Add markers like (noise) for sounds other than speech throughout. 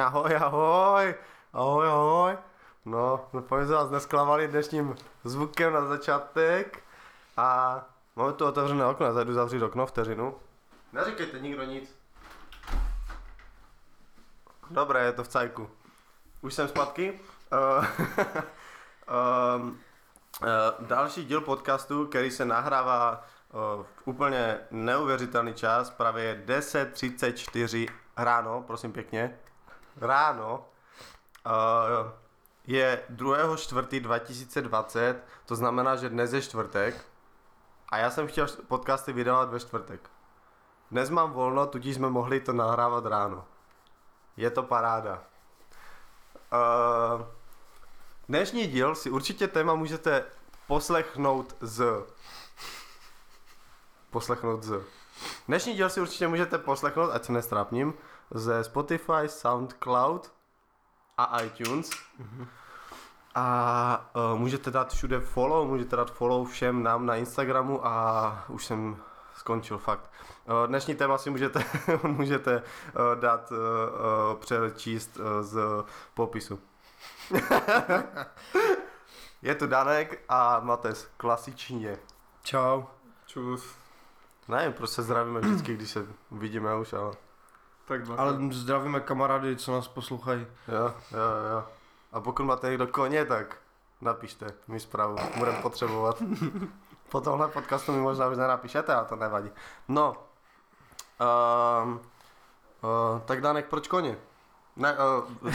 Ahoj, ahoj, ahoj, ahoj. No, doufám, že vás nesklamali dnešním zvukem na začátek. A máme tu otevřené okno, zajdu zavřít okno vteřinu. Neříkejte nikdo nic. Dobré, je to v cajku. Už jsem zpátky. Uh, um, uh, další díl podcastu, který se nahrává uh, v úplně neuvěřitelný čas, právě 10.34 ráno, prosím pěkně. Ráno. Uh, je 2.4.2020, to znamená, že dnes je čtvrtek a já jsem chtěl podcasty vydávat ve čtvrtek. Dnes mám volno, tudíž jsme mohli to nahrávat ráno. Je to paráda. Uh, dnešní díl si určitě téma můžete poslechnout z... Poslechnout z... Dnešní díl si určitě můžete poslechnout, ať se nestrápním, ze Spotify, SoundCloud a iTunes. Mm-hmm. A uh, můžete dát všude follow, můžete dát follow všem nám na Instagramu a už jsem skončil fakt. Uh, dnešní téma si můžete, (laughs) můžete uh, dát, uh, uh, přečíst uh, z popisu. (laughs) Je tu Danek a Mates, klasičně. Čau. Čus. Ne, prostě zdravíme vždycky, když se vidíme už, ale... Tak dva. Ale zdravíme kamarády, co nás poslouchají. Jo, jo, jo. A pokud máte někdo koně, tak napište mi zprávu, budeme potřebovat. Po tomhle podcastu mi možná už nenapíšete, ale to nevadí. No, um, uh, tak Danek, proč koně? Ne, uh, (laughs)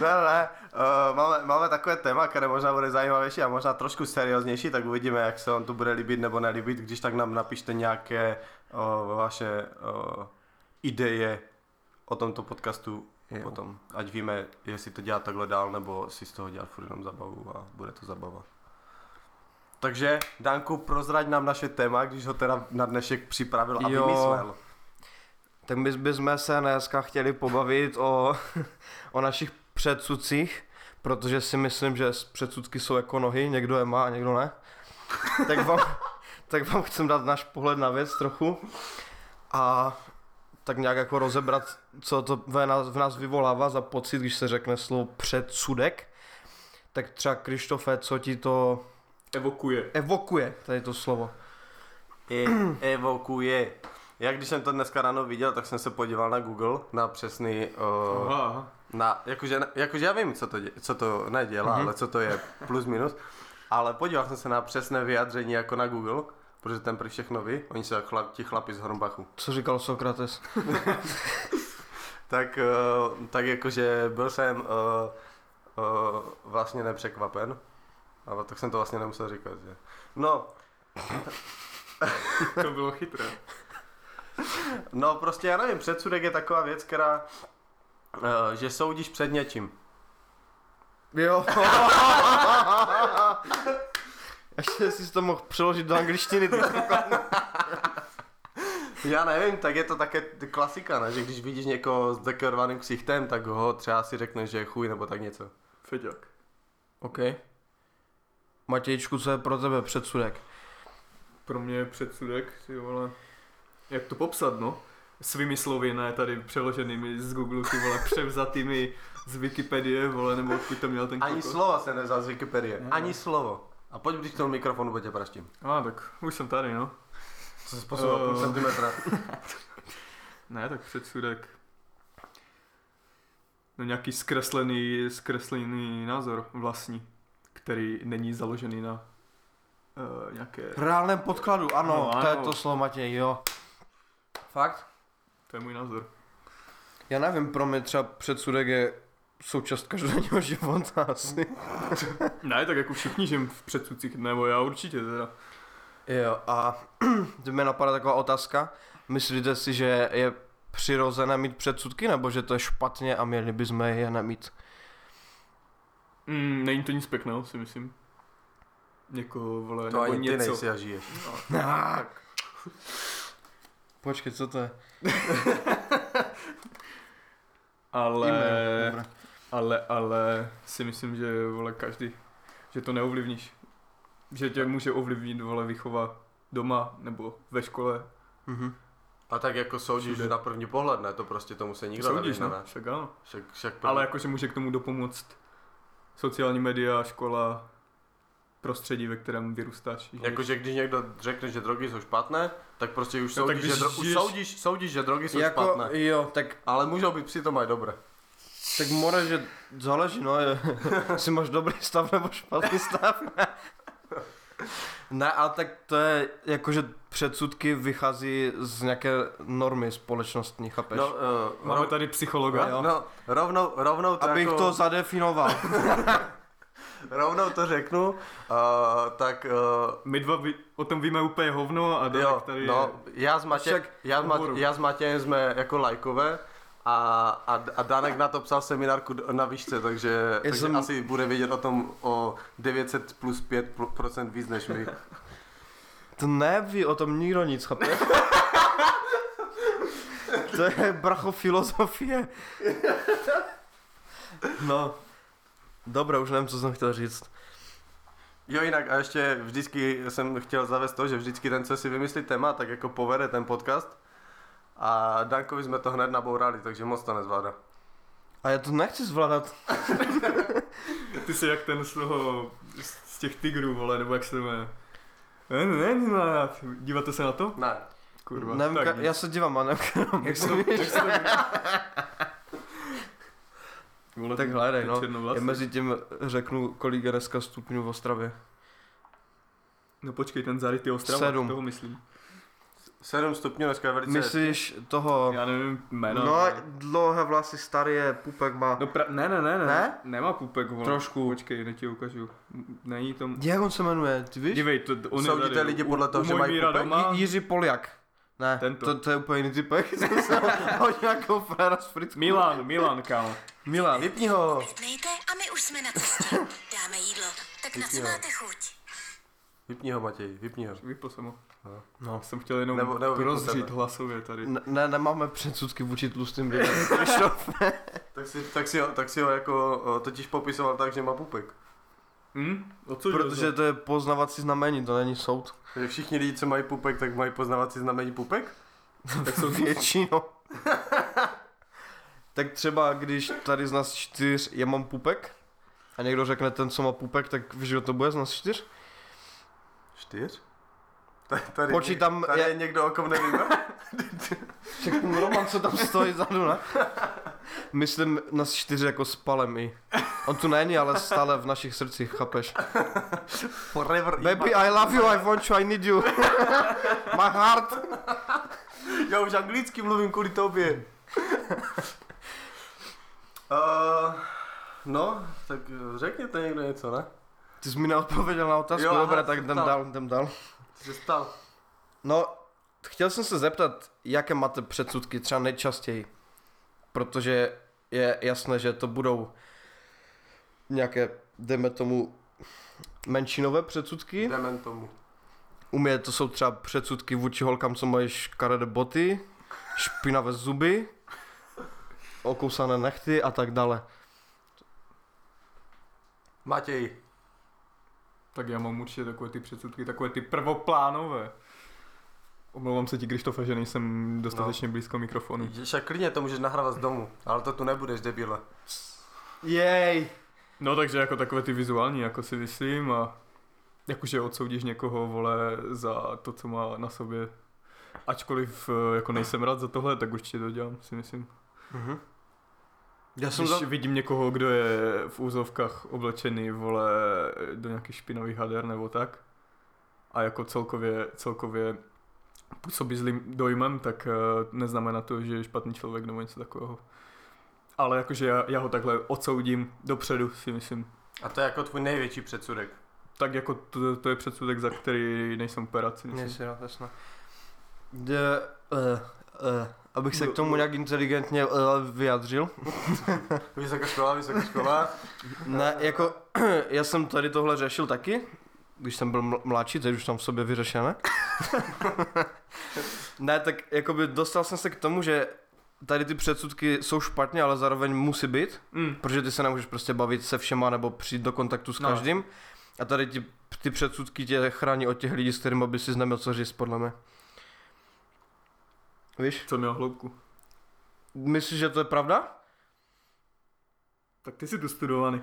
ne, ne, ne. Uh, máme, máme takové téma, které možná bude zajímavější a možná trošku serióznější, tak uvidíme, jak se vám to bude líbit nebo nelíbit. Když tak nám napište nějaké uh, vaše uh, ideje o tomto podcastu Jo. potom, ať víme, jestli to dělat takhle dál, nebo si z toho dělat furt jenom zabavu a bude to zabava. Takže, Danku, prozrať nám naše téma, když ho teda na dnešek připravil a Jo. vymyslel. Tak my bychom se dneska chtěli pobavit o, (laughs) o našich předsudcích, protože si myslím, že předsudky jsou jako nohy, někdo je má a někdo ne. Tak vám, tak vám chcem dát náš pohled na věc trochu a tak nějak jako rozebrat, co to v nás, v nás vyvolává za pocit, když se řekne slovo předsudek. Tak třeba Krištofe, co ti to Evokuje. evokuje, tady to slovo. I evokuje. Já když jsem to dneska ráno viděl, tak jsem se podíval na Google, na přesný, uh, Aha, aha. na, jakože, jakože já vím, co to, dě, co to nedělá, Mhm. ale co to je plus minus, ale podíval jsem se na přesné vyjádření jako na Google, protože ten prý všechno ví, oni jsou jak chlap, ti chlapi z Hornbachu. Co říkal Sokrates? (laughs) Tak, uh, tak jakože byl jsem uh, uh, vlastně nepřekvapen, ale tak jsem to vlastně nemusel říkat, že. No, (laughs) To bylo chytré. (laughs) no prostě já nevím, předsudek je taková věc, která, uh, že soudíš před něčím. Jo. Ještě jsi to mohl přeložit do angličtiny. ty. Já nevím, tak je to také klasika, ne? že když vidíš někoho s dekorovaným ksichtem, tak ho třeba si řekneš, že je chuj nebo tak něco. Feďák. OK. Matějčku, co je pro tebe předsudek? Pro mě je předsudek, ty vole. Jak to popsat, no? Svými slovy, ne tady přeloženými z Google, ty vole, převzatými z Wikipedie, vole, nebo odkud to měl ten Ani kokos. slova se nezal z Wikipedie. Ne, Ani ne. slovo. A pojď blíž k tomu mikrofonu, tě praštím. A tak už jsem tady, no. Co se posunul půl Eh. centimetra. (laughs) Ne, tak předsudek. No nějaký zkreslený, zkreslený názor vlastní, který není založený na uh, nějaké... V reálném podkladu, ano, No, to je ano. to slovo Matěj, jo. Fakt? To je můj názor. Já nevím, pro mě třeba předsudek je součást každodenního života asi. (laughs) Ne, tak jako všichni žijem v předsudcích, nebo já určitě teda. Jo, a (clears throat) to mě napadá taková otázka. Myslíte si, že je přirozené mít předsudky, nebo že to je špatně a měli bychom je nemít? Mm, není to nic pěkného, si myslím. Jako, vole, To nebo ani ty něco. nejsi a žiješ. No, (laughs) Ah. Počkej, co to je? (laughs) ale, dobré. Ale, ale si myslím, že, vole, každý, že to neovlivníš. Že tě může ovlivnit, vole, výchova doma nebo ve škole. Mhm. A tak jako soudíš Všude. na první pohled, ne? To prostě tomu se nikdo Soudíš, nevyhne, no, ne? však ano. Však, však první... Ale jakože může k tomu dopomoct sociální média, škola, prostředí, ve kterém vyrůstáš. Jakože když někdo řekne, že drogy jsou špatné, tak prostě už No, tak soudíš, že, když dro- už žiješ- soudíš, soudíš, že drogy jsou jako, špatné. jo, tak, Ale můžou být přitom aj dobré. Tak more, že záleží, no, je, (laughs) jestli máš dobrý stav nebo špatný stav. ne, ale tak to je, jakože předsudky vychází z nějaké normy společnostní, chápeš? No, uh, Máme tady psychologa. jo. no, rovnou, rovnou to Abych jako, to zadefinoval. (laughs) rovnou to řeknu, uh, tak uh, My dva ví, o tom víme úplně hovno a Danek jo, tady no, je... já s, Matě, však já, s Mat, já s Matějem jsme jako lajkové a, a, a Danek na to psal seminárku na výšce, takže, takže jsem- asi bude vědět o tom o 900 plus 5 pl- procent víc než my. To neví o tom nikdo nic, chápeš? to je bracho filozofie. No. Dobré, už nevím, co jsem chtěl říct. Jo, jinak a ještě vždycky jsem chtěl zavést to, že vždycky ten, co si vymyslí téma, tak jako povede ten podcast. A Dankovi jsme to hned nabourali, takže moc to nezvládá. A já to nechci zvládat. (laughs) Ty jsi jak ten z toho, z těch tigrů, vole, nebo jak se to jmenuje. Ne, ne, ne, ne, díváte se na to? Ne. Kurva. Nevím, tak ka- já se dívám, a nevím, (laughs) Jak se to, jak se to Vole, Tak hledej, no. Já mezi tím řeknu, kolik je dneska stupňů v Ostravě. No počkej, ten zarytý Ostrava, Sedm. toho myslím. 7 stupňů dneska je velice... Myslíš toho... Já nevím jméno. No, ale- dlouhé vlasy, starý je, pupek má. No pra- ne, ne, ne, ne, Ne? Nemá pupek, vole. Trošku. Počkej, ne ti ukážu. Není to... Jak on se jmenuje, ty víš? Dívej, to, on Soudíte je tady lidi podle toho, u že mají pupek? doma. J- Jiří Poljak. Ne, Tento. To, to je úplně jiný typek. (laughs) Jsem se hodil nějakou fréra z Fricku. Milan, Milan, kámo. Milan. Vypni ho! Vypnejte a my už jsme na cestě. Dáme jídlo. Tak na co Vypni ho. máte chuť? Vypni ho, Matěj, vypni ho. Vypl jsem ho. No. Jsem chtěl jenom Nebo- nebo rozřít hlasově tady. Ne, ne, nemáme předsudky vůči tlustým lidem. (laughs) (laughs) Tak si, tak si, ho, tak si ho jako totiž popisoval tak, že má pupek. Hm? O co Protože za- to je poznávací znamení, to není soud. Takže všichni lidi, co mají pupek, tak mají poznávací znamení pupek? (laughs) Tak jsou většinou. tak třeba, když tady z nás čtyř já mám pupek, a někdo řekne ten, co má pupek, tak víš, kdo to bude z nás čtyř? Čtyř? Tady, Počítám, tady já- je někdo, o kom nevíme? (laughs) Ten Roman, co tam stojí zadu, ne? Myslím nás čtyři jako spalem i. On tu není, ale stále v našich srdcích, chápeš? Forever Baby, I love you, I want you, I need you. (laughs) My heart. Já už anglicky mluvím kvůli tobě. uh, (laughs) no, tak řekněte někdo něco, ne? Ty jsi mi neodpověděl na otázku, Jo, dobré, tak jdem tam. dál, jdem dál. Co se stal? No, chtěl jsem se zeptat, jaké máte předsudky třeba nejčastěji? Protože je jasné, že to budou nějaké, dejme tomu, menšinové předsudky. Jdeme tomu. U mě to jsou třeba předsudky vůči holkám, co mají škaredé boty, špinavé zuby, okousané nechty a tak dále. Matěj, Tak já mám určitě takové ty předsudky, takové ty prvoplánové. Omlouvám se ti, Krištofe, že nejsem dostatečně No. blízko mikrofonu. však klidně to můžeš nahrávat z domu, ale to tu nebudeš, debile. Jej! No takže jako takové ty vizuální, jako si myslím a jakože odsoudíš někoho, vole, za to, co má na sobě. Ačkoliv eh, jako nejsem rád za tohle, tak určitě to dělám, si myslím. Mhm. Já jsem Když za... vidím někoho, kdo je v úzovkách oblečený, vole, do nějakých špinavých hader nebo tak, a jako celkově, celkově působí zlým dojmem, tak eh, neznamená to, že je špatný člověk nebo něco takového. Ale jakože já, já ho takhle odsoudím dopředu, si myslím. A to je jako tvůj největší předsudek. Tak jako to, to je předsudek, za který nejsem myslím. Nejsi rád, jasné. De, uh, uh, abych se k tomu nějak inteligentně uh, vyjadřil. (laughs) Vysoká škola, vysoká škola. Ne, jako, (clears throat) já jsem tady tohle řešil taky, když jsem byl ml- mladší, teď už tam v sobě vyřešené. (laughs) ne, tak jakoby dostal jsem se k tomu, že tady ty předsudky jsou špatně, ale zároveň musí být, Mm. protože ty se nemůžeš prostě bavit se všema nebo přijít do kontaktu s No. každým. A tady ti, ty předsudky tě chrání od těch lidí, s kterými by si neměl co říct, podle mě. Víš? Co měl hloubku. Myslíš, že to je pravda? Tak ty jsi tu studovaný.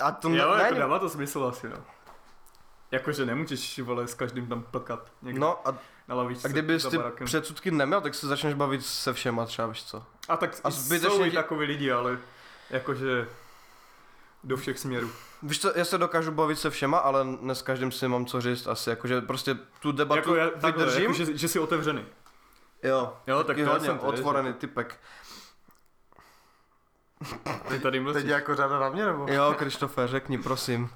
A to jo, ne, jako ne, dává to smysl asi, no. Jakože nemůžeš, vole, s každým tam plkat někde No a, na lavičce a kdybys za ty barakem. předsudky neměl, tak se začneš bavit se všema třeba, víš co? A tak a zbytečně jsou i takový lidi, ale jakože do všech směrů. Víš co, já se dokážu bavit se všema, ale ne s každým si mám co říct asi, jakože prostě tu debatu Jako já, takhle, vydržím. jako, že, že jsi otevřený. Jo, Jo, tak to jsem otvorený typek. Ty tady mlčíš. Teď jako řada na mě, nebo? Jo, Krištofe, řekni, prosím.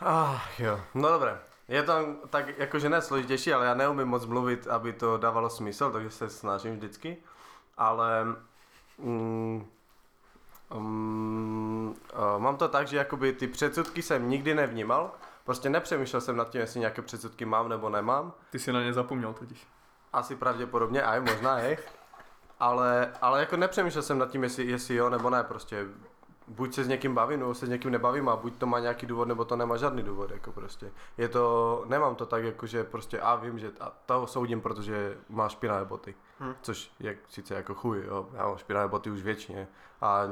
Ah, jo. No dobré. Je to tak jakože ne složitější, ale já neumím moc mluvit, aby to dávalo smysl, takže se snažím vždycky. Ale mm, um, uh, mám to tak, že jakoby ty předsudky jsem nikdy nevnímal. Prostě nepřemýšlel jsem nad tím, jestli nějaké předsudky mám nebo nemám. Ty jsi na ně zapomněl totiž. Asi pravděpodobně, aj možná, je. Ale, ale jako nepřemýšlel jsem nad tím, jestli, jestli jo nebo ne, prostě buď se s někým bavím, nebo se s někým nebavím a buď to má nějaký důvod, nebo to nemá žádný důvod, jako prostě. Je to, nemám to tak, jako že prostě a vím, že a toho soudím, protože má špinavé boty. Hm. Což je sice jako chuj, jo, já mám špinavé boty už většině. A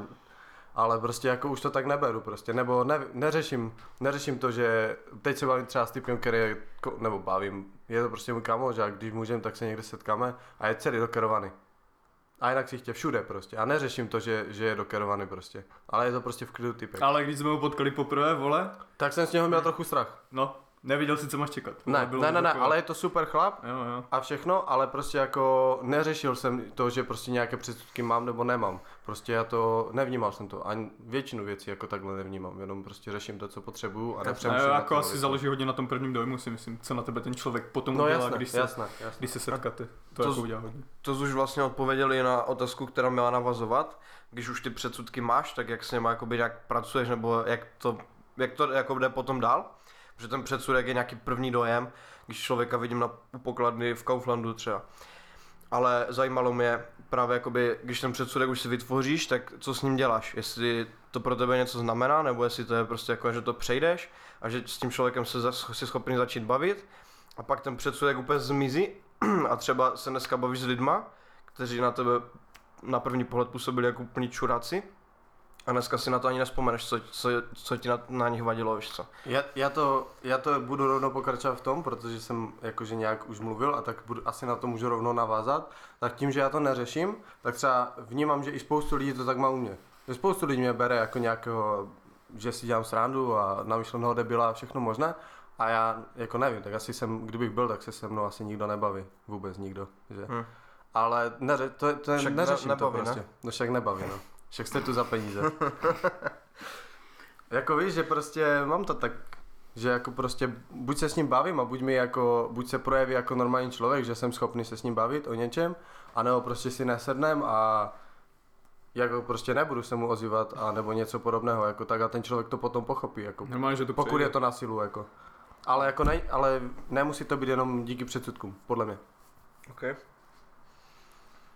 ale prostě jako už to tak neberu prostě, nebo ne, neřeším, neřeším to, že teď se bavím třeba s typem, který je, nebo bavím, je to prostě můj kamoš a když můžeme, tak se někde setkáme a je celý dokerovaný. A jinak si chtě všude prostě. A neřeším to, že, že je dokerovaný prostě. Ale je to prostě v klidu typek. Ale když jsme ho potkali poprvé, vole, Tak jsem z něho měl trochu strach. no, neviděl si, co máš čekat. Ne, ne, ne, ne, ale je to super chlap Jo, jo. a všechno, ale prostě jako neřešil jsem to, že prostě nějaké předsudky mám nebo nemám. Prostě já to, nevnímal jsem to. Ani většinu věcí jako takhle nevnímám, jenom prostě řeším to, co potřebuju a nepřemýšlím nad jako asi záleží hodně na tom prvním dojmu, si myslím, co na tebe ten člověk potom No udělá, jasné, když, se, jasné, jasné. když se setkáte. To, To jako udělá hodně. To už vlastně odpověděli na otázku, která měla navazovat. Když už ty předsudky máš, tak jak s nimi jakoby nějak pracuješ, nebo jak to, jak to jako jde potom dál? Protože ten předsudek je nějaký první dojem, když člověka vidím na pokladny v Kauflandu třeba. Ale zajímalo mě právě jakoby, když ten předsudek už si vytvoříš, tak co s ním děláš? Jestli to pro tebe něco znamená, nebo jestli to je prostě jako, že to přejdeš a že s tím člověkem se si schopný začít bavit a pak ten předsudek úplně zmizí (clears throat) a třeba se dneska bavíš s lidma, kteří na tebe na první pohled působili jako úplní čuráci a dneska si na to ani nespomeneš, co, co, co ti na, na nich vadilo, víš co. Já, já, to, já to budu rovnou pokračovat v tom, protože jsem jakože nějak už mluvil a tak budu, asi na to můžu rovnou navázat. Tak tím, že já to neřeším, tak třeba vnímám, že i spoustu lidí to tak má u mě. Že spoustu lidí mě bere jako nějakého, že si dělám srandu a namyšleného debila a všechno možné. A já jako nevím, tak asi jsem, kdybych byl, tak se se mnou asi nikdo nebaví. Vůbec nikdo. Že? Hm. Ale neře, to, to ne- neřeším nebaví, to ne? prostě. No však nebaví, no. Však jste tu za peníze. (laughs) jako víš, že prostě mám to tak, že jako prostě buď se s ním bavím a buď mi jako, buď se projeví jako normální člověk, že jsem schopný se s ním bavit o něčem, anebo prostě si nesednem a jako prostě nebudu se mu ozývat a nebo něco podobného, jako tak a ten člověk to potom pochopí, jako Normálně, že to pokud přejde. je to na silu, jako. Ale jako ne, ale nemusí to být jenom díky předsudkům, podle mě. Okay.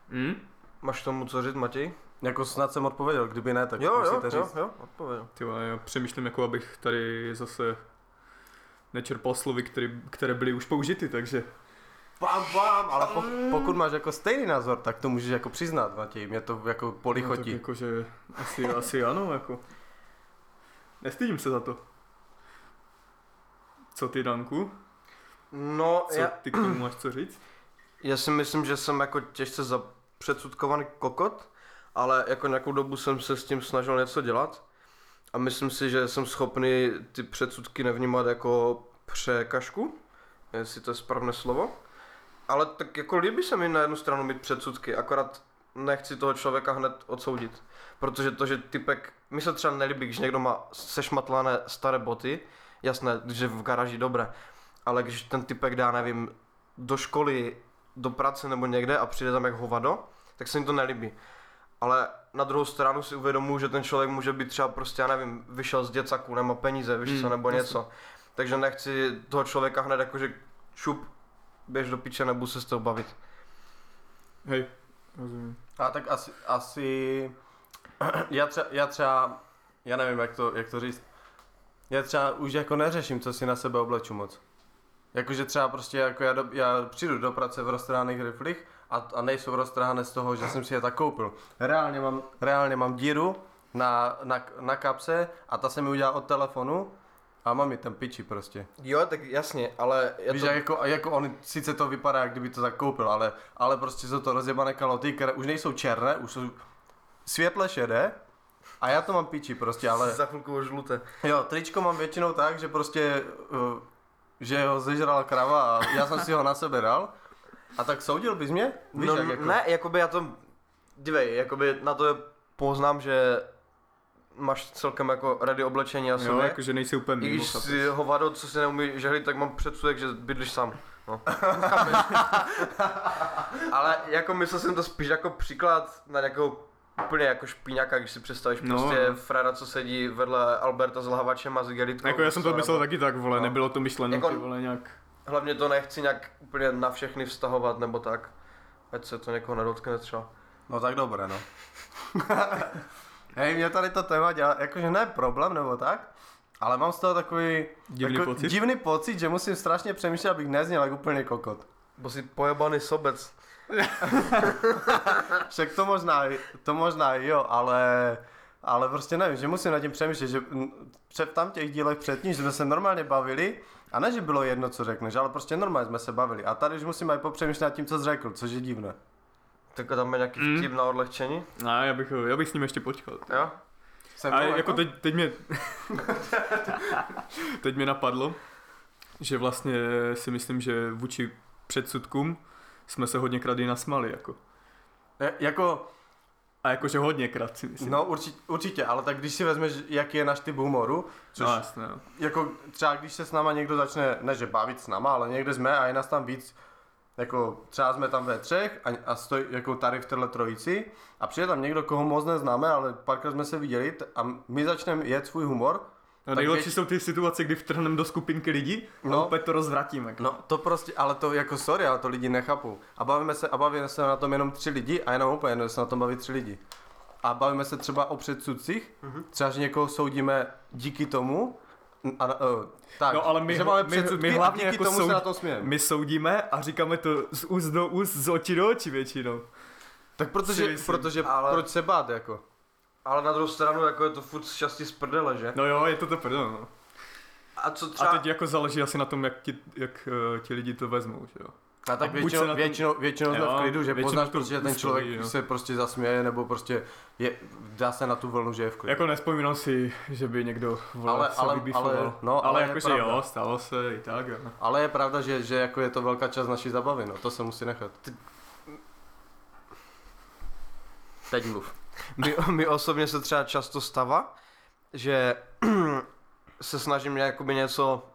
Hm? Máš tomu co říct, Matěj? Jako snad jsem odpověděl, kdyby ne, tak jo, jo, musíte jo, říct. jo, odpověděl. Ty vole, já přemýšlím, jako abych tady zase nečerpal slovy, které, které byly už použity, takže Bam, bam, ale po, pokud máš jako stejný názor, tak to můžeš jako přiznat, Matěj, mě to jako no, tak polichotí. jakože asi, asi ano, jako. Nestydím se za to. Co ty, Danku? No, Co já, ty k tomu máš co říct? já si myslím, že jsem jako těžce za předsudkovaný kokot, ale jako nějakou dobu jsem se s tím snažil něco dělat a myslím si, že jsem schopný ty předsudky nevnímat jako překažku, jestli to je správné slovo. Ale tak jako líbí se mi na jednu stranu mít předsudky, akorát nechci toho člověka hned odsoudit. Protože to, že typek, mi se třeba nelíbí, když někdo má sešmatlané staré boty, jasné, že v garáži dobré, ale když ten typek dá, nevím, do školy, do práce nebo někde a přijde tam jak hovado, tak se mi to nelíbí. Ale na druhou stranu si uvědomuji, že ten člověk může být třeba prostě, já nevím, vyšel z děcaku, nemá peníze, víš Hmm, co, nebo jasně. něco. Takže nechci toho člověka hned jakože šup, běž do piče, nebudu se s toho bavit. Hej, rozumím. A tak asi, asi (clears throat) já, třeba, já třeba, já nevím, jak to, jak to říct, já třeba už jako neřeším, co si na sebe obleču moc. Jakože třeba prostě jako já, do, já přijdu do práce v roztrhaných riflích a, a nejsou roztrhané z toho, že jsem si je tak koupil. Reálně mám, reálně mám díru na, na, na kapse a ta se mi udělá od telefonu a mám ji tam piči prostě. Jo, tak jasně, ale já Víš, to... jak jako, jako on, sice to vypadá, jak kdyby to tak koupil, ale, ale prostě jsou to rozjebané kaloty, které už nejsou černé, už jsou světle šedé a já to mám piči prostě, ale Za chvilku žluté. jo, tričko mám většinou tak, že prostě, uh, že ho zežrala krava a já jsem si ho na sebe dal a tak soudil bys mě? Víš, no, jak jako, ne, jakoby já to, dívej, jakoby na to poznám, že máš celkem jako ready oblečení Jo, sobě. jakože nejsi úplně I mimo, když chápeš? si hovado, co si neumí žehlit, tak mám předsudek, že bydlíš sám. No. (laughs) Ale jako myslel jsem to spíš jako příklad na nějakou úplně jako špíňaka, když si představíš No, prostě no. frajera, co sedí vedle Alberta s lhavačem a s gelitkou. Jako já jsem to myslel taky tak, vole, No. nebylo to myšleno, Jako- ty vole, nějak... Hlavně to nechci nějak úplně na všechny vztahovat nebo tak. Ať se to někoho nedotkne třeba. No tak dobré, no. (laughs) Hej, mě tady to téma dělá, jakože ne problém nebo tak, ale mám z toho takový Divný jako, pocit? divný pocit, že musím strašně přemýšlet, abych nezněl jak úplně kokot. Bo si pojebaný sobec. (laughs) Však to možná, to možná jo, ale, ale prostě nevím, že musím nad tím přemýšlet, že před tam těch dílech předtím, že jsme se normálně bavili, a ne, že bylo jedno, co řekneš, ale prostě normálně jsme se bavili. A tady už musím aj popřemýšlet nad tím, co jsi řekl, což je divné. Tak tam je nějaký Mm. vtip na odlehčení. No, já bych, já bych s ním ještě počkal. Jo? Jsem A to jako teď, teď mě... (laughs) teď mě napadlo, že vlastně si myslím, že vůči předsudkům jsme se hodněkrát i nasmali, jako. Je- Jako, A jakože hodněkrát si myslím. no určitě, určitě, ale tak když si vezmeš, jaký je náš typ humoru, což no jasně, no. jako třeba když se s náma někdo začne, ne že bavit s náma, ale někde jsme a je nás tam víc, jako třeba jsme tam ve třech a, a stojí jako tady v téhle trojici a přijde tam někdo, koho moc neznáme, ale párkrát jsme se viděli a my začneme jet svůj humor, No nejlepší věť- jsou ty situace, kdy vtrhneme do skupinky lidí no. No. a opět to rozvratíme. no to prostě, ale to jako sorry, ale to lidi nechápou. A bavíme se, a bavíme se na tom jenom tři lidi a jenom úplně, jenom se na tom baví tři lidi. A bavíme se třeba o předsudcích, třeba, že někoho soudíme díky tomu, a, a, tak, No, ale my že máme my- předsudky my a hlavně díky jako tomu soud- se na tom smějeme. My soudíme a říkáme to z úst do úst, z očí do očí většinou. Tak protože, protože Ale- proč se bát jako? Ale na druhou stranu jako je to furt šťastí z prdele, že? No jo, je to to prdel, no. A co A třeba... teď jako záleží asi na tom, jak ti, jak, uh, ti lidi to vezmou, že jo. A tak A většinou, na tom- většinou, většinou Jo, v klidu, že většinou poznáš prostě, že ten člověk jo. se prostě zasměje, nebo prostě je, dá se na tu vlnu, že je v klidu. Jako nespomínám si, že by někdo vole, Ale- ale- ale- no, ale ale jakože jo, stalo se i tak, jo. Ale je pravda, že, že jako je to velká část naší zabavy, no, to se musí nechat. Teď mluv. My, my osobně se třeba často stává, že (clears throat) se snažím jakoby něco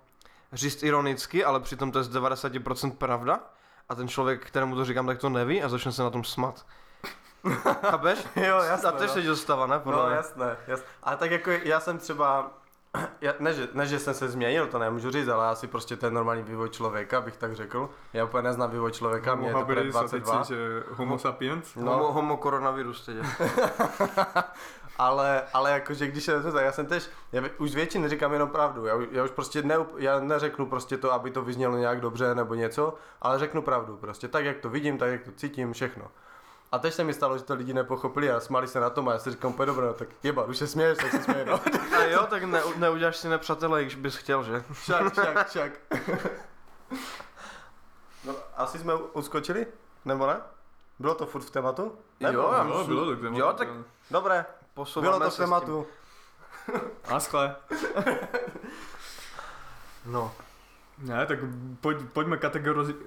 říct ironicky, ale přitom to je z 90% pravda a ten člověk, kterému to říkám, tak to neví a začne se na tom smat. (laughs) Chápeš? Jo, jasné, A to no. se dostává, ne? Podle No jasné, jasné. A tak jako já jsem třeba, já, ne, že, ne, že jsem se změnil, to nemůžu říct, ale asi prostě ten normální vývoj člověka, bych tak řekl. Já úplně neznám vývoj člověka, mě je to před 22. že homo sapiens. No. Homo, homo koronavirus teď. (laughs) ale, ale jakože když se tak já jsem tež, já už většině říkám jenom pravdu, já, už- já už prostě ne, já neřeknu prostě to, aby to vyznělo nějak dobře nebo něco, ale řeknu pravdu prostě, tak jak to vidím, tak jak to cítím, všechno. A teď se mi stalo, že to lidi nepochopili a smáli se na tom a já si říkám, úplně dobré, no, tak jeba, už se směješ, tak se směje, no. A jo, tak ne, neuděláš si nepřátele, když bys chtěl, že? Však, však, však. No, asi jsme uskočili? Nebo ne? Bylo to furt v tématu? Jo, já Jo, myslím- bylo to k tématu, Jo, tak jo. Dobré, Posouváme bylo to v tématu. A skle. No. Ne, tak pojď, pojďme kategorizovat.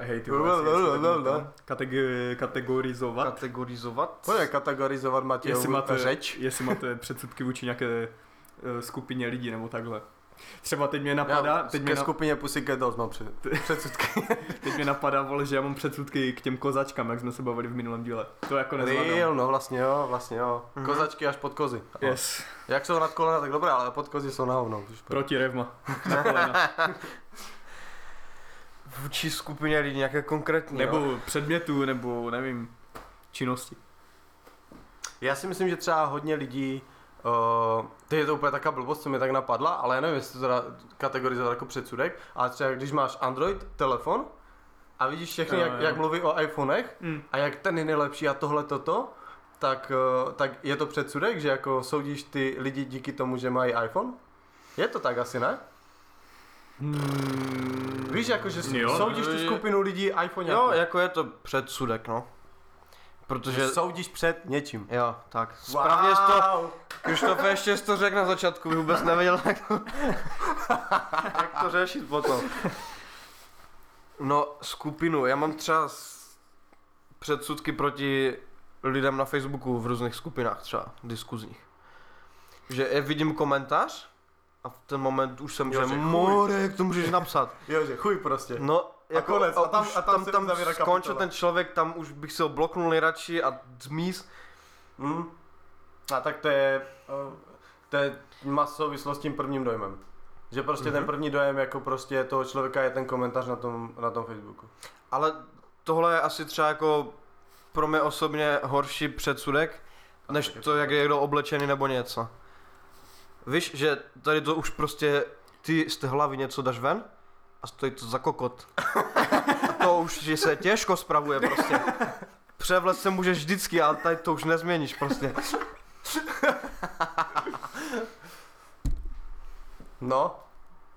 Hej, ty vole, Bla, si bla, něco bla, tak bla, říkám. bla. Kategi- kategorizovat. Kategorizovat? Pojďme kategorizovat Matějovu Jestli máte, řeč. jestli máte předsudky vůči nějaké uh, skupině lidí nebo takhle. Třeba teď mě napadá, Já teď mě, na, skupině Pussycat Dolls mám před, předsudky. (laughs) teď mě napadá, vole, že já mám předsudky k těm kozačkám, jak jsme se bavili v minulém díle. To jako nezvládám. Real, no vlastně jo, vlastně jo. Mhm. Kozačky až pod kozy. Yes, Jak jsou nad kolena, tak dobré, ale pod kozy jsou na hovno. proti revma. (laughs) Na kolena. Vůči skupině lidí nějaké konkrétní, jo? nebo předmětu, nebo nevím, činnosti. Já si myslím, že třeba hodně lidí Uh, ty je to úplně taká blbost, co mě tak napadla, ale já nevím, jestli to dá kategorizovat jako předsudek, ale třeba když máš Android telefon a vidíš všechny, Jo, jak, jo. jak mluví o iPhonech Mm. a jak ten je nejlepší a tohle toto, tak, uh, tak je to předsudek, že jako soudíš ty lidi díky tomu, že mají iPhone? Je to tak asi, ne? Hmm. Víš, jako, že Jo, no. soudíš tu skupinu lidí iPhone. Jo, jako je to předsudek, no. Protože... že soudíš před něčím. Jo, tak. Správně jsi to, Krištofe ještě jsi to řekl na začátku, vůbec nevěděl, jak to, (laughs) jak to řešit potom. No, skupinu, já mám třeba předsudky proti lidem na Facebooku v různých skupinách třeba, diskuzních. Že je vidím komentář a v ten moment už jsem, Jo, že že chuj. more, jak to můžeš napsat. Jo, že chuj prostě. No, jako, konec, a tam- a tam tam, tam skončil ten člověk, tam už bych se ho bloknul nejradši a zmiz. Hmm. A tak to je, to je masový s tím prvním dojmem. Že prostě mm-hmm. ten první dojem jako prostě toho člověka je ten komentář na tom, na tom Facebooku. Ale tohle je asi třeba jako pro mě osobně horší předsudek, než tak je to, jak je někdo oblečený nebo něco. Víš, že tady to už prostě ty z té hlavy něco dáš ven a stojí to za kokot. A (laughs) to už že se těžko spravuje prostě. Převlet se můžeš vždycky, ale tady to už nezměníš prostě. (laughs) No,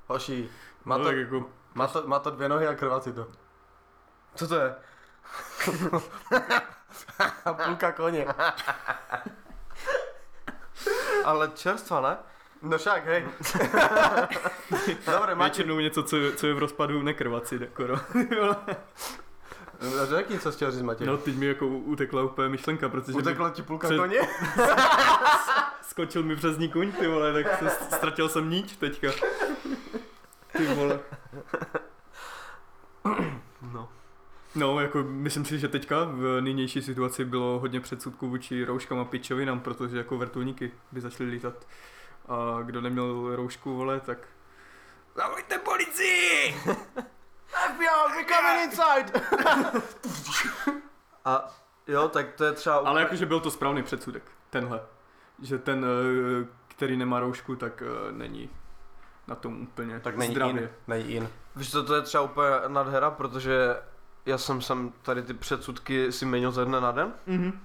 hoši, má no, to, jako, má, to, má to dvě nohy a krvací to. Co to je? (laughs) Půlka koně. Ale čerstva, ne? No však, hej. (laughs) Dobre, Matěj, většinou něco, co, co je v rozpadu nekrvací, jako no. řekni, co jsi chtěl říct, Matěj. no, teď mi jako utekla úplně myšlenka, protože Utekla ti půlka před- koně? (laughs) skočil mi přes ní kuň, ty vole, tak se, ztratil jsem niť teďka. Ty vole. No. No, jako myslím si, že teďka v nynější situaci bylo hodně předsudků vůči rouškám a pičovinám, protože jako vrtulníky by začaly lítat. A kdo neměl roušku, vole, tak... Zavolejte policii! (laughs) FBI, we're coming inside! (laughs) A jo, tak to je třeba Ale jakože byl to správný předsudek, tenhle. Že ten, eh, který nemá roušku, tak eh, není na tom úplně Tak není zdravě. in, není in. Víš co, to je třeba úplně nadhera, protože já jsem sem tady ty předsudky si měnil ze dne na den. Mhm.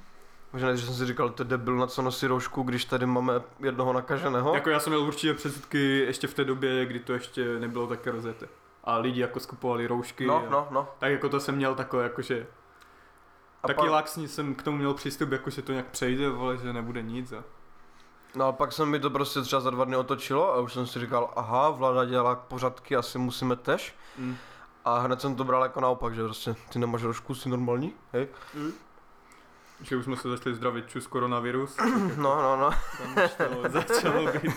Možná, že jsem si říkal, to debil, na co nosí roušku, když tady máme jednoho nakaženého. Jako já jsem měl určitě předsudky ještě v té době, kdy to ještě nebylo tak rozjeté. A lidi jako skupovali roušky. No, a, no, no. Tak jako to jsem měl takové, jakože A taky pak, laxní jsem k tomu měl přístup, jako že to nějak přejde, vole, že nebude nic. A... no a pak se mi to prostě třeba za dva dny otočilo a už jsem si říkal, aha, vláda dělá pořádky, asi musíme tež. Mm. A hned jsem to bral jako naopak, že prostě ty nemáš roušku, jsi normální, hej? Že už jsme se začali zdravit čus koronavirus, (clears throat) No, no, no. tam to začalo být.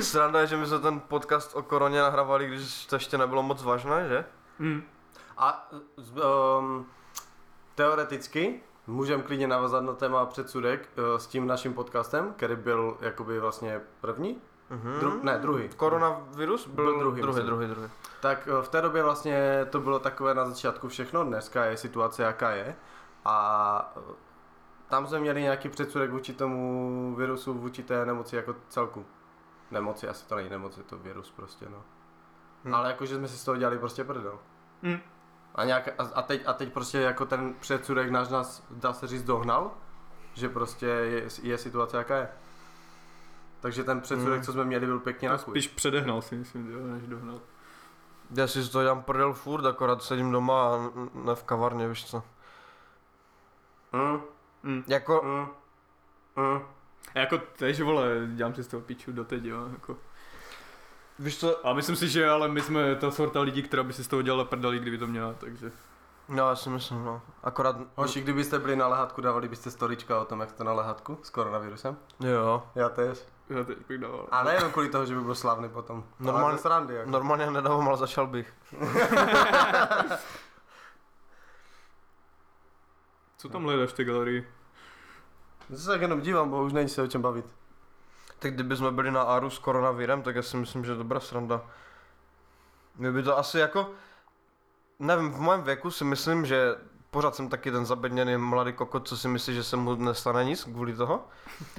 Sranda je, že my jsme ten podcast o koroně nahrávali, když to ještě nebylo moc vážné, že? Mm. A um, teoreticky můžeme klidně navazat na téma předsudek uh, s tím naším podcastem, který byl jakoby vlastně první, Mhm. Dru- ne druhý. Koronavirus byl, Byl druhý, druhý, druhý, druhý. Tak uh, v té době vlastně to bylo takové na začátku všechno, dneska je situace jaká je a uh, tam jsme měli nějaký předsudek vůči tomu virusu, vůči té nemoci jako celku. Nemoci, asi to není nemoc, je to virus prostě, no. Hm. Ale jakože jsme si z toho dělali prostě prdel. Mm. A, nějak, a, a, teď, a teď prostě jako ten předsudek náš nás, dá se říct, dohnal, že prostě je, je situace jaká je. Takže ten předsudek, Mm. co jsme měli, byl pěkně na To spíš předehnal si myslím, jo, než dohnal. Já si z toho dělám prdel furt, akorát sedím doma a ne v kavárně, víš co. Mm, Mm. Jako, mm, mm. A jako tež, vole, dělám si z toho piču doteď, jo, jako. víš co, A myslím si, že ale my jsme ta sorta lidí, která by si z toho dělala prdeli, kdyby to měla, takže. no já si myslím, no. Akorát, Hoši, kdybyste byli na lehatku, dávali byste storička o tom, jak jste na lehatku s koronavirusem? jo. Já tež. Já teď bych dával. A nejenom kvůli toho, že by byl slavný potom. Normálně- srandy, jako. Normálně nedávám, ale začal bych. (laughs) Co tam hledáš v té galerii? Já se tak jenom dívám, bo už není se o čem bavit. Tak kdyby jsme byli na Aru s koronavirem, tak já si myslím, že je dobrá sranda. Mě by to asi jako, nevím, v mém věku si myslím, že pořád jsem taky ten zabedněný mladý kokot, co si myslí, že se mu nestane nic kvůli toho.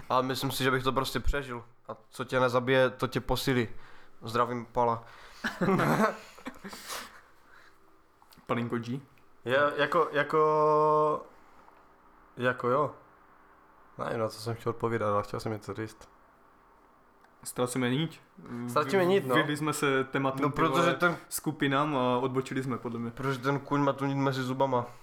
Ale myslím si, že bych to prostě přežil. A co tě nezabije, to tě posílí. Zdravím Pala. Palinko G. Je, jako, jako, jako jo. Nevím, na co jsem chtěl odpovídat, ale chtěl jsem něco říct. Ztracíme niť. Ztratíme niť, no. Vyhli jsme se tématu No protože ten, skupinám a odbočili jsme podle mě. protože ten kuň má tu nit mezi zubama. (laughs)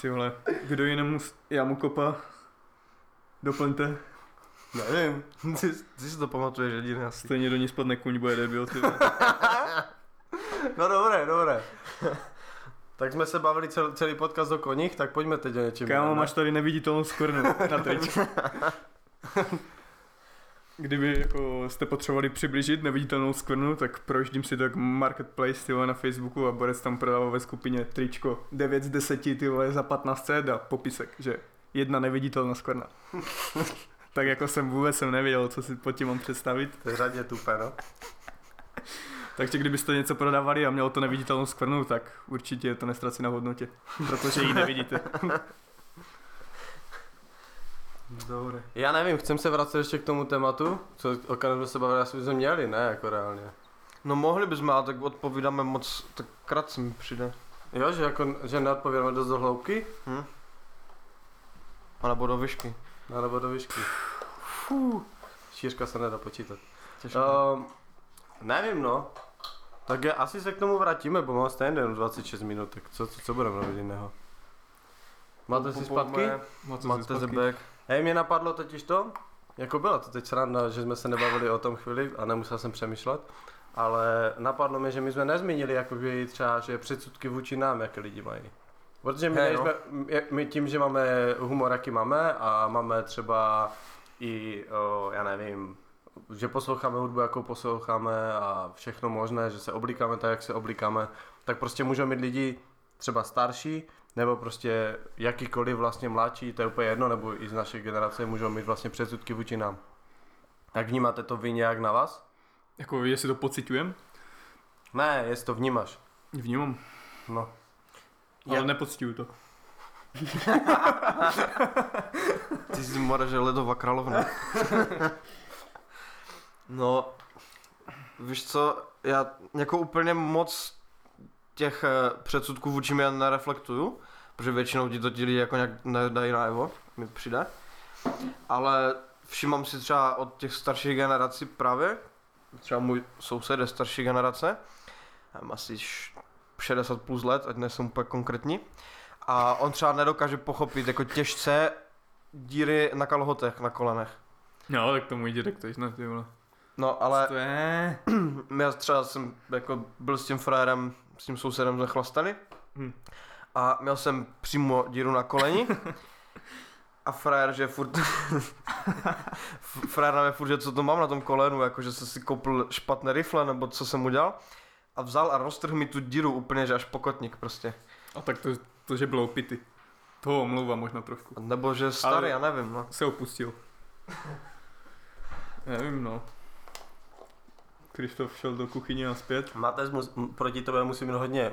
Ty vole, kdo jinému, s- já mu kopa, doplňte, Nevím. (laughs) Ty, ty si to pamatuješ jediný asi. stejně do ní spadne kuň, bude debil, ty vole. (laughs) No dobré, dobré. Tak jsme se bavili cel, celý podcast o koních, tak pojďme teď o něčem. Kámo, máš tady neviditelnou skvrnu na tričku. (laughs) Kdyby jako jste potřebovali přiblížit neviditelnou skvrnu, tak projíždím si tak marketplace ty vole, na Facebooku a Borec tam prodává ve skupině tričko 9 z 10 ty vole za 15 cent a popisek, že jedna neviditelná skvrna. (laughs) tak jako jsem vůbec jsem nevěděl, co si pod tím mám představit. To je řadě tupé, no. Takže kdybyste něco prodávali a mělo to neviditelnou skvrnu, tak určitě to nestrací na hodnotě, protože ji nevidíte. (laughs) Dobré. Já nevím, chcem se vracet ještě k tomu tématu, co, o kterém jsme se bavili, asi bychom měli, ne, jako reálně. No mohli bychom, ale tak odpovídáme moc, tak krátce mi přijde. Jo, že jako, že neodpovídáme dost do hloubky, Hm? A nebo do výšky. no, nebo do výšky. Fuh. Šířka se nedá počítat. Těžko. Um, nevím, no. Tak já, asi se k tomu vrátíme, bo mám stejně jenom 26 minut, tak co, co, co budeme robit jiného? Máte si zpátky? Máte zebek. Hej, mě napadlo totiž to, jako byla to teď sranda, že jsme se nebavili o tom chvíli a nemusel jsem přemýšlet, ale napadlo mi, že my jsme nezmínili jakoby třeba, že předsudky vůči nám, jaké lidi mají. Protože my, Hej, nejsme, my- my tím, že máme humor, jaký máme a máme třeba i, o, já nevím, že posloucháme hudbu, jakou posloucháme a všechno možné, že se oblíkáme tak, jak se oblíkáme, tak prostě můžou mít lidi třeba starší, nebo prostě jakýkoliv vlastně mladší, to je úplně jedno, nebo i z naší generace můžou mít vlastně předsudky vůči nám. Jak vnímáte to vy nějak na vás? Jako jestli to pocitujem, Ne, jestli to vnímáš. vnímám, No. ale Jak- nepocituju to. Ty jsi mora, že ledová královna. (laughs) no, víš co, já jako úplně moc těch eh, předsudků vůči mě nereflektuju, protože většinou ti to ti jako nějak nedají najevo, mi přijde. Ale všimám si třeba od těch starších generací právě, třeba můj soused je starší generace, mám asi š- 60 plus let, ať nejsem úplně konkrétní, a on třeba nedokáže pochopit jako těžce díry na kalhotech, na kolenech. No, tak to můj dědek to vole. No, ale To je... (clears throat) já třeba jsem jako byl s tím frajerem, s tím sousedem jsme chlastali Hm. a měl jsem přímo díru na koleni (laughs) a frajer, že furt (laughs) frajer nám je furt, že co to mám na tom kolenu, jako že jsem si koupil špatné rifle nebo co jsem udělal a vzal a roztrhl mi tu díru úplně, že až pokotník prostě. A tak to, to že bylo pity. To omlouvá možná trošku. Nebo že starý, Ale- já nevím, no. Se opustil. Nevím, no. Krištof šel do kuchyně a zpět. Máte mus, proti tobě musí mít hodně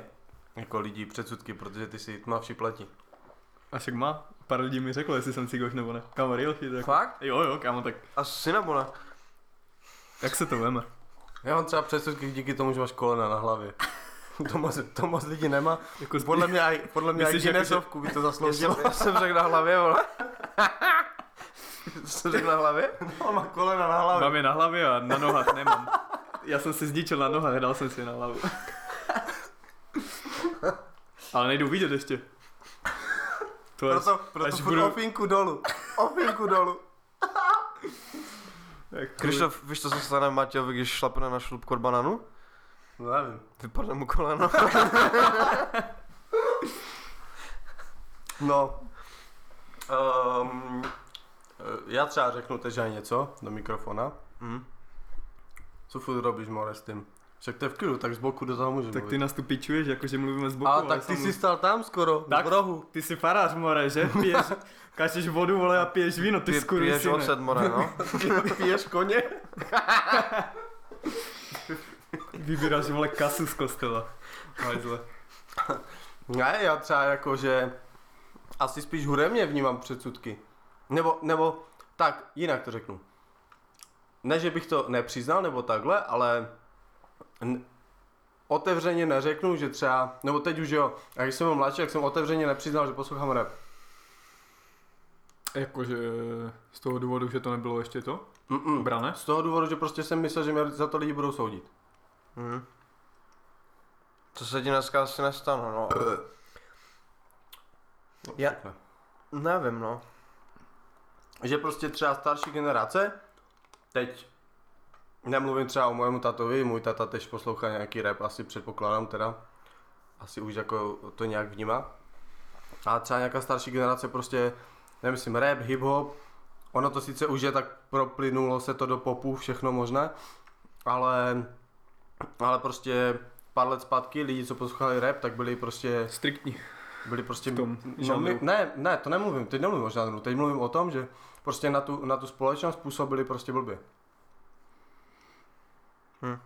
jako lidí předsudky, protože ty si tmavší pleti. A má. Pár lidí mi řeklo, jestli jsem cigoš nebo ne. Kámo, real shit, jako. Fakt? Jo, jo, kámo, tak ne? No, jak se to veme? Já mám třeba předsudky díky tomu, že máš kolena na hlavě. to, moc, to moc lidí nemá. Jako Podle mě, aj, podle mě Myslíš, aj jako, že- by to zasloužilo. jsem, já jsem řekl na hlavě, vole. (laughs) jsem řekl na hlavě? On má kolena na hlavě. Mám je na hlavě a na nohách nemám. Já jsem si zničil na nohách, dal jsem si na hlavu. Ale nejdu vidět ještě. To až, Proto, proto až furt budu- ofinku dolu. Ofinku dolu. jak Krištof, víš, co se stane Matějovi, když šlapne na šlupku od bananu? No nevím. Vypadne mu koleno. No. Um, já třeba řeknu teď něco do mikrofona. Hm. Co furt robíš, More, s tím? Však to je v klidu, tak z boku do toho můžu Tak ty mluvit. nás tu pičuješ, jakože mluvíme z boku. A tak ty jsi stál tam skoro, Tak. v rohu. Ty jsi farář, more, že? Piješ, (laughs) kačeš vodu, vole, a piješ víno, ty Pije, piješ ocet, more, no. (laughs) Piješ koně? (laughs) Vybíráš vole kasu z kostela. Hajzle. Ne, já třeba jako, že asi spíš hudebně vnímám předsudky. Nebo, nebo, tak, jinak to řeknu. Ne, že bych to nepřiznal, nebo takhle, ale n- otevřeně neřeknu, že třeba, nebo teď už jo, a když jsem byl mladší, jak jsem otevřeně nepřiznal, že poslouchám rap. Jakože z toho důvodu, že to nebylo ještě to? Mm-mm. Brané? Z toho důvodu, že prostě jsem myslel, že mě za to lidi budou soudit. Hm. To se ti dneska asi nestane, no. Já- Takhle. Nevím, no. že prostě třeba starší generace, teď nemluvím třeba o mojemu tatovi, můj tata tež poslouchá nějaký rap, asi předpokládám teda, asi už jako to nějak vnímá. A třeba nějaká starší generace prostě, nemyslím rap, hip-hop, ono to sice už je tak proplynulo se to do popu, všechno možné, ale, ale prostě pár let zpátky lidi, co poslouchali rap, tak byli prostě Striktní. byli prostě... V tom no, my, ne, ne, to nemluvím, teď nemluvím o žánru, teď mluvím o tom, že prostě na tu, na tu společnost působili prostě blbě. Hm.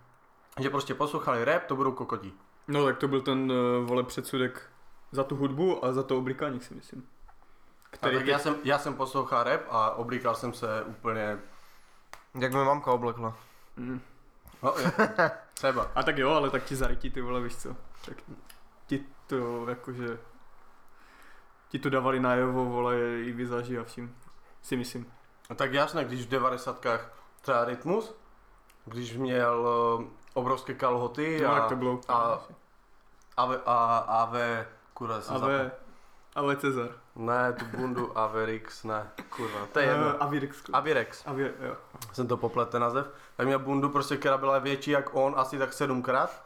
Že prostě poslouchali rap, to budou kokotí. No tak to byl ten uh, vole předsudek za tu hudbu a za to oblíkání si myslím. A Který tak já, jsem, já jsem poslouchal rap a oblíkal jsem se úplně... Jak mi mamka oblekla. Mm. No, (laughs) třeba. A tak jo, ale tak ti zarytí ty vole, víš co. Tak ti to jakože... Ti to dávali najevo, vole, i vizáži a vším. Si myslím. No tak jasné, když v devadesátkách třeba Rytmus, když měl uh, obrovské kalhoty No, a, jak to bylo. a, AV, a, AV, kurva, jsem. Ale, ale Cezar. Ne, tu bundu Averix, ne, kurva, to je jedno. Uh, Avirex. Avirex, Avir, jo. jsem to poplet ten název. Tak měl bundu prostě, která byla větší jak on, asi tak sedmkrát.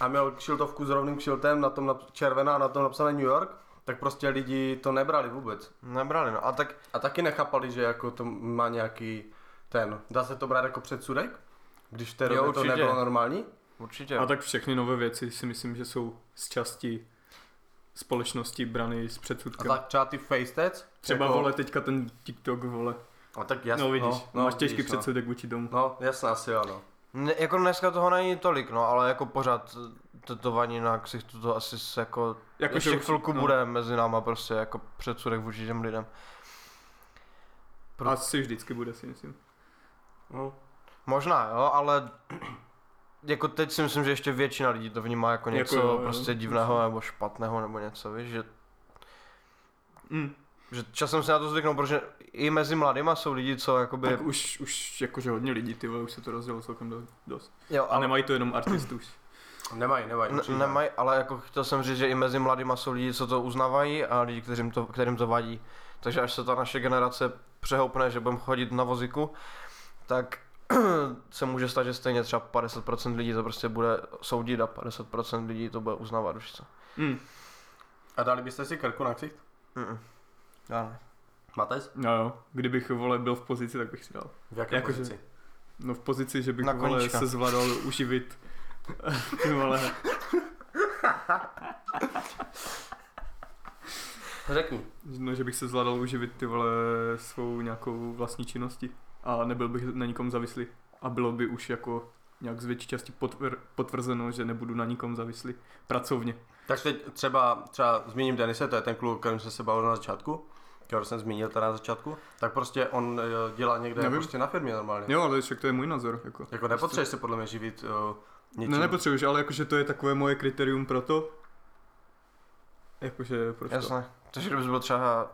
A měl kšiltovku s rovným kšiltem, na tom červená, na tom napsané New York. Tak prostě lidi to nebrali vůbec. Nebrali, no. A tak A taky nechápali, že jako to má nějaký ten, dá se to brát jako předsudek? Když v té Jo, době to určitě. nebylo normální? určitě. A tak všechny nové věci si myslím, že jsou z části společnosti brany s A předsudkem. tak třeba ty face tats? Třeba jako, vole teďka ten TikTok, vole. A tak jasně, no vidíš, no, máš těžký vidíš, no. předsudek vůči tomu. No, jasně, asi jo, no. Ne, jako dneska toho není tolik, no, ale jako pořád tetování na ksichtu to asi s jako, Jako, jako ještě chvilku no. bude mezi náma prostě jako předsudek vůči těm lidem. Pro- Asi vždycky bude, si myslím. no. Možná, jo, ale jako teď si myslím, že ještě většina lidí to vnímá jako Jako něco jo, jo, prostě divného nebo špatného nebo něco, víš, že, Mm. Že časem se na to zvyknou, protože i mezi mladýma jsou lidi, co jakoby... Tak už, už jakože hodně lidí, ty vole, už se to rozdělilo celkem do- dost. jo, A nemají to jenom artistů. už. Nemají, nemají. Ne, určitě. nemají, ale jako chtěl jsem říct, že i mezi mladýma jsou lidi, co to uznávají a lidi, kterým to, kterým to vadí. Takže až se ta naše generace přehoupne, že budeme chodit na voziku, tak (clears throat) se může stát, že stejně třeba 50% lidí to prostě bude soudit a 50% lidí to bude uznávat už co. Mm. A dali byste si krku na ksicht? Mm-mm. Já ne. Mates? No jo, kdybych vole byl v pozici, tak bych si dal. V jaké Jakože- pozici? No v pozici, že bych Na vole, koníčka. se zvládal uživit. (laughs) Ty vole. Řekni. No, že bych se zvládal uživit ty vole svou nějakou vlastní činnosti a nebyl bych na nikom závislý. A bylo by už jako nějak z větší části potvr- potvrzeno, že nebudu na nikom závislý pracovně. Tak teď třeba, třeba zmíním Denise, to je ten kluk, o kterém jsem se bavil na začátku, který jsem zmínil teda na začátku, tak prostě on eh, dělá někde Nevím. prostě na firmě normálně. Jo, ale však to je můj názor. Jako, Jako nepotřebuješ se podle mě živit uh, něčím. Ne, nepotřebuješ, ale jakože to je takové moje kritérium pro to. Jakože proč to? Jasné. Takže kdybys byl třeba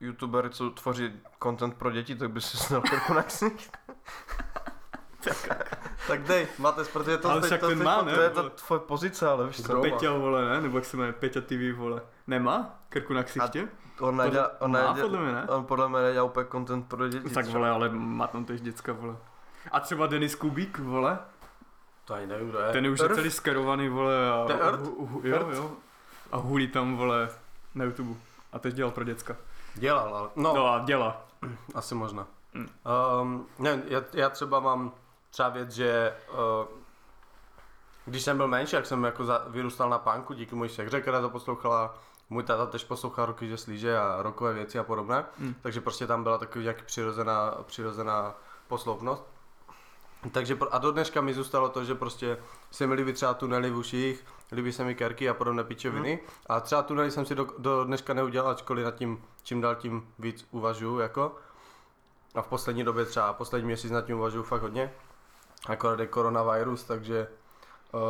youtuber, co tvoří content pro děti, tak bys si dal krku na ksicht. (laughs) Tak dej, Mates, protože to Ale teď- to ten má, ne? To je ta tvoje pozice, ale víš co? Peťa, vole, ne? Nebo jak se jmenuje, Peťa TV, vole. Nemá? Krku na ksichtě? On nedělá, on Má nedělá, podle mě, ne? on podle mě nedělá úplně content pro děti. Tak vole, ale má tam tež děcka, vole. A třeba Denis Kubík, vole. To ani nevím, kdo je. Ten už je Earth? celý skerovaný, vole. A, To je a, Earth? hu- hu- jo, jo. A hulí tam, vole, na YouTube. A teď dělal pro děcka. Dělal, ale... No, No a dělá. (clears throat) asi možná. Mm. Um, ne, já, já třeba mám třeba věc, že uh, když jsem byl menší, jak jsem jako za, vyrůstal na punku díky mojí sekře, která to poslouchala, můj táta tež poslouchal roky, že slíže a rokové věci a podobné, Mm. takže prostě tam byla takový nějaký přirozená, přirozená posloupnost. Takže a do dneška mi zůstalo to, že prostě se mi líbí třeba tunely v uších, líbí se mi kerky a podobné pičoviny. A třeba tunely jsem si do, do dneška neudělal, ačkoliv nad tím čím dál tím víc uvažuju jako. A v poslední době třeba poslední měsíc nad tím uvažuju fakt hodně. Akorát je koronavirus, takže uh,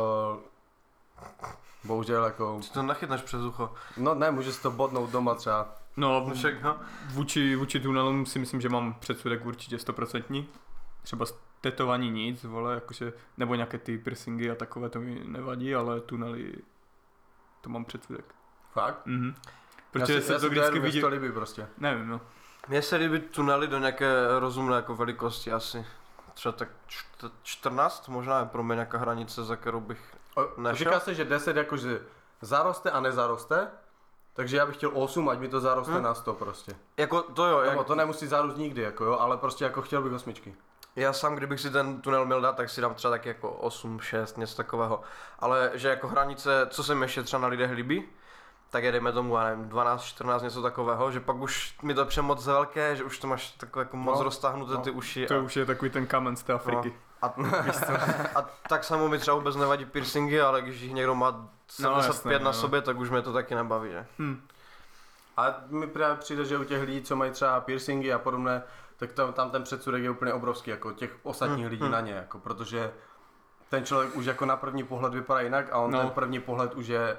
bohužel jako, Si to nechytneš přes ucho. no ne, může si to bodnout doma třeba. No, No však, no. vůči, vůči tunelům si myslím, že mám předsudek určitě stoprocentní. Třeba z tetování nic, vole, jakože, nebo nějaké ty piercingy a takové to mi nevadí, ale tunely, to mám předsudek. Fakt? Mhm. Já Protože si- se já to vždycky vidí, to líbí prostě. nevím, no. Mně se líbí tunely do nějaké rozumné jako velikosti asi. Třeba tak čt- 14 možná je pro mě nějaká hranice, za kterou bych... O, Nešel? Říká se, že 10 jakože zaroste a nezaroste, takže já bych chtěl 8, ať mi to zaroste Hm. na 100 prostě. Jako to jo, jak, to nemusí zarůst nikdy, jako jo, ale prostě jako chtěl bych osmičky. já sám, kdybych si ten tunel měl dát, tak si dám třeba tak jako 8, 6, něco takového. Ale že jako hranice, co se mi ještě třeba na lidech líbí, tak je dejme tomu, já nevím, 12, 14, něco takového, že pak už mi to přijde moc velké, že už to máš takové jako moc No, roztáhnuté no. ty uši. To a, už je takový ten kamen z té Afriky. A, (laughs) a, tak samo mi třeba vůbec nevadí piercingy, ale když jich někdo má 75 jasné, na no. sobě, tak už mě to taky nebaví, že? Hm. A mi právě přijde, že u těch lidí, co mají třeba piercingy a podobné, tak tam, tam ten předsudek je úplně obrovský, jako těch ostatních Hm, lidí hm. na ně, jako, protože ten člověk už jako na první pohled vypadá jinak a on No. ten první pohled už je,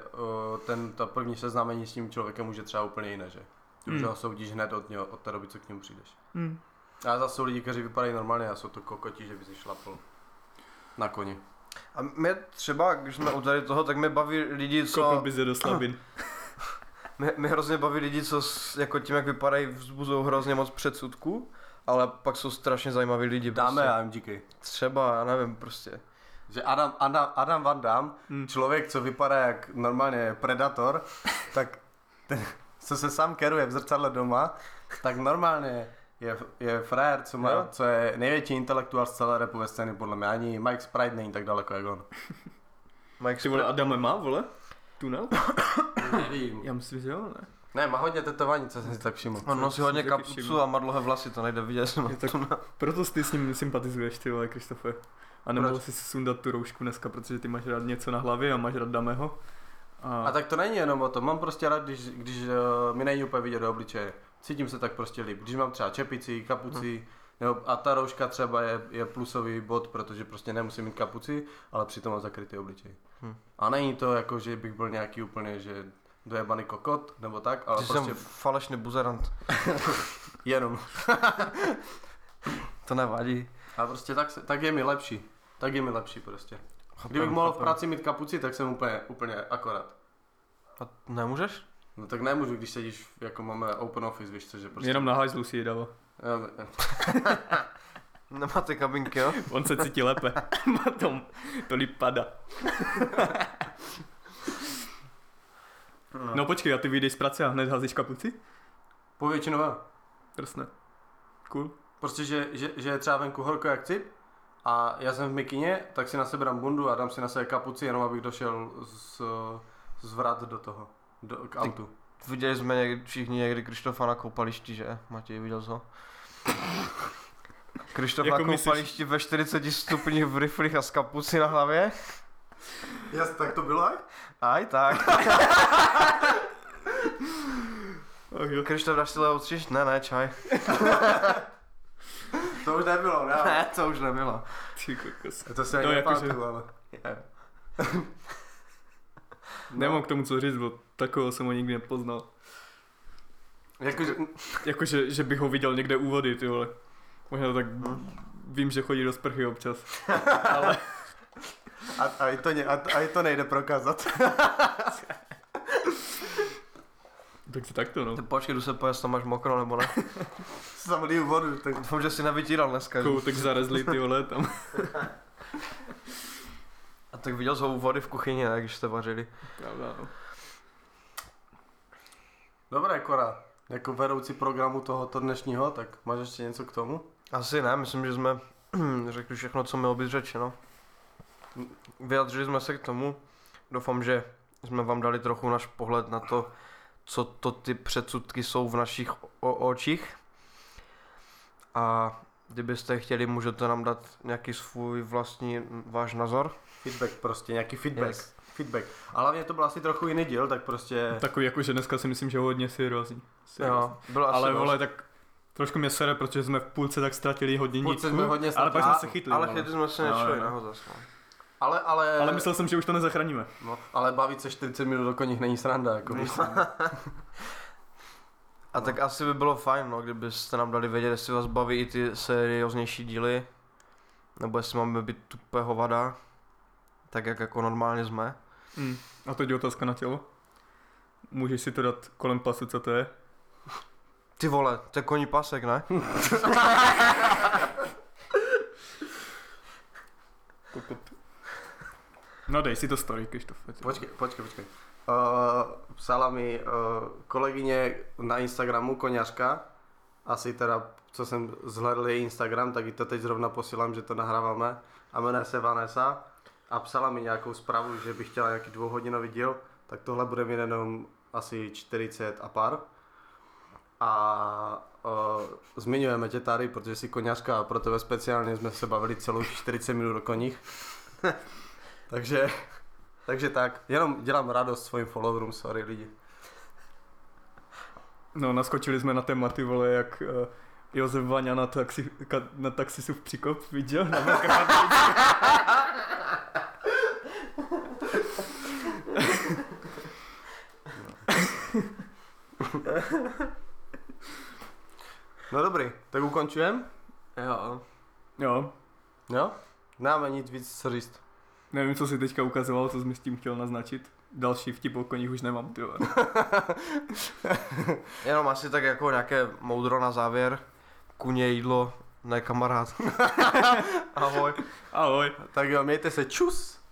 ten, ta první seznámení s tím člověkem už je třeba úplně jiné, že? Ty už Hm. ho soudíš hned od, něho, od té doby, co k němu přijdeš. Hm. A zase jsou lidi, kteří vypadají normálně a jsou to kokoti, že by si šlapl na koni. A mě třeba, když jsme u tady toho, tak mě baví lidi, Kopl co... by se do slabin. (laughs) Mě, mě hrozně baví lidi, co s, jako tím, jak vypadají, vzbuzují hrozně moc předsudků, ale pak jsou strašně zajímaví lidi. Dáme prostě. AMGK. Třeba, já nevím, prostě. Že Adam, Adam, Adam Van Damme, Hm. člověk, co vypadá jak normálně predator, tak ten, co se sám keruje v zrcadle doma, tak normálně je, je frajer, co, má, Jo. co je největší intelektuál z celé repové scény, podle mě. Ani Mike Sprite není tak daleko jak on. (laughs) Mike Ty vole, Adame má, vole? Tunel? (coughs) Nevím. Já myslím, že jo, ne? Ne, má hodně tetování, co jsem si tak všiml. On nosí hodně kapucu všiml. a má dlouhé vlasy, to nejde vidět. Je tak, proto ty s ním sympatizuješ, ty vole, Kristofe. A nemohl jsi si sundat tu roušku dneska, protože ty máš rád něco na hlavě a máš rád Dameho. A, A tak to není jenom o tom, mám prostě rád, když, když uh, mi není úplně vidět do obličeje. Cítím se tak prostě líp. Když mám třeba čepici, kapuci, nebo, a ta rouška třeba je, je plusový bod, protože prostě nemusím mít kapuci, ale přitom mám zakrytý obličej. Hm. A není to jako, že bych byl nějaký úplně, že dojebaný kokot, nebo tak, ale Ty prostě jsem falešný buzerant. (laughs) jenom. (laughs) To nevadí. A prostě tak, se, tak je mi lepší. Tak je mi lepší prostě. Kdybych Chápem, mohl v chápem. práci mít kapuci, tak jsem úplně, úplně akorát. A nemůžeš? No tak nemůžu, když sedíš, jako máme open office, víš co, že prostě... Jenom (laughs) na hajzlu si ji. Jo, Nemáte kabinky, jo? On se cítí lépe. (laughs) Má tom, to líp pada. No počkej, a ty vyjdeš z práce a hned házíš kapuci? Povětšinou jo. Drsné. Cool. Prostě, že, že, že je třeba venku horko jak cip a já jsem v mikině, tak si na sebe dám bundu a dám si na sebe kapuci, jenom abych došel z, z vrat do toho, do, k autu. Viděli jsme někdy, všichni někdy Krištofa na koupališti, že? Matěj, viděl jsi ho? (laughs) Krištof Jako na myslíš- koupališti ve 40 stupních v riflích a s kapucí na hlavě? Jas, tak to bylo aj? Aj tak. (laughs) Krištof, dáš si lehou třišť? Ne, ne, čaj. To už nebylo, ne? Ne, to už nebylo. Ty kokos. To se No, ani jakože- nepamatuju, ale... (laughs) Nemám k tomu co říct, bo takového jsem ho nikdy nepoznal. Jakože, Jakože, že bych ho viděl někde u vody, ty vole. Možná tak vím, že chodí do sprchy občas. (laughs) Ale a, a, i to, ne, a, a i to nejde prokázat. (laughs) tak to takto no. Ty počkej, jdu se pojist, tam máš mokro nebo ne? (laughs) Tam liju vodu, tak Doufám, že si nevytíral dneska. že? Koutek zarezli ty vole tam. Tak viděl jsi ho u vody v kuchyni, ne, když jste vařili. Pravda no. Dobré, Kora. Jako vedoucí programu tohoto dnešního, tak máš ještě něco k tomu? Asi ne, myslím, že jsme (clears throat) řekli všechno, co mělo být řečeno. Vyjadřili jsme se k tomu. Doufám, že jsme vám dali trochu náš pohled na to, co to ty předsudky jsou v našich o- očích. A Kdybyste chtěli, můžete nám dát nějaký svůj vlastní váš názor. Feedback prostě, nějaký feedback. Yes. Feedback. A hlavně to byl asi trochu jiný díl, tak prostě... Takový jako, že dneska si myslím, že hodně seriózní. seriózní. Jo, byl asi Ale vole, tak trošku mě sere, protože jsme v půlce tak ztratili hodně Půlce nitku, jsme hodně ale pak ztratili. jsme se chytli. Ale chytli jsme se No, nečuli, nahoře jsme. Ale, ale... ale myslel jsem, že už to nezachráníme. No, ale bavit se 40 minut do koních není sranda, jako víš. (laughs) A tak asi by bylo fajn, no, kdybyste nám dali vědět, jestli vás baví i ty serióznější díly, nebo jestli máme být tupé hovada, tak jak jako normálně jsme. Hmm. A teď je otázka na tělo. Můžeš si to dát kolem pasu, co to je? Ty vole, to je koní pasek, ne? (laughs) No dej si to story, Krištof. Počkej, počkej, počkej. Uh, psala mi uh, kolegyně na Instagramu, koňařka, asi teda, co jsem zhledl její Instagram, tak jí to teď zrovna posílám, že to nahráváme. A jmenuje se Vanessa a psala mi nějakou zprávu, že by chtěla nějaký dvouhodinový díl, tak tohle bude mít jenom asi 40 a pár. A uh, zmiňujeme tě tady, protože jsi koňařka a pro tebe speciálně jsme se bavili celou 40 minut o koních. (laughs) takže, takže tak, jenom dělám radost svým followerům, sorry lidi. No, naskočili jsme na tématy, vole, jak uh, Josef Vaňa na, taxi, ka, na taxisův příkop, viděl? Na (laughs) Velké Pardubice. (laughs) No dobrý, tak ukončujem? Jo. Jo, Jo? Nemáme nic víc co říct. nevím, co si teďka ukazoval, co jsi mi s tím chtěl naznačit. Další vtip o koních už nemám, ty. (laughs) Jenom asi tak jako nějaké moudro na závěr. Kuně jídlo, ne kamarád. (laughs) Ahoj. Ahoj. Tak jo, mějte se, čus!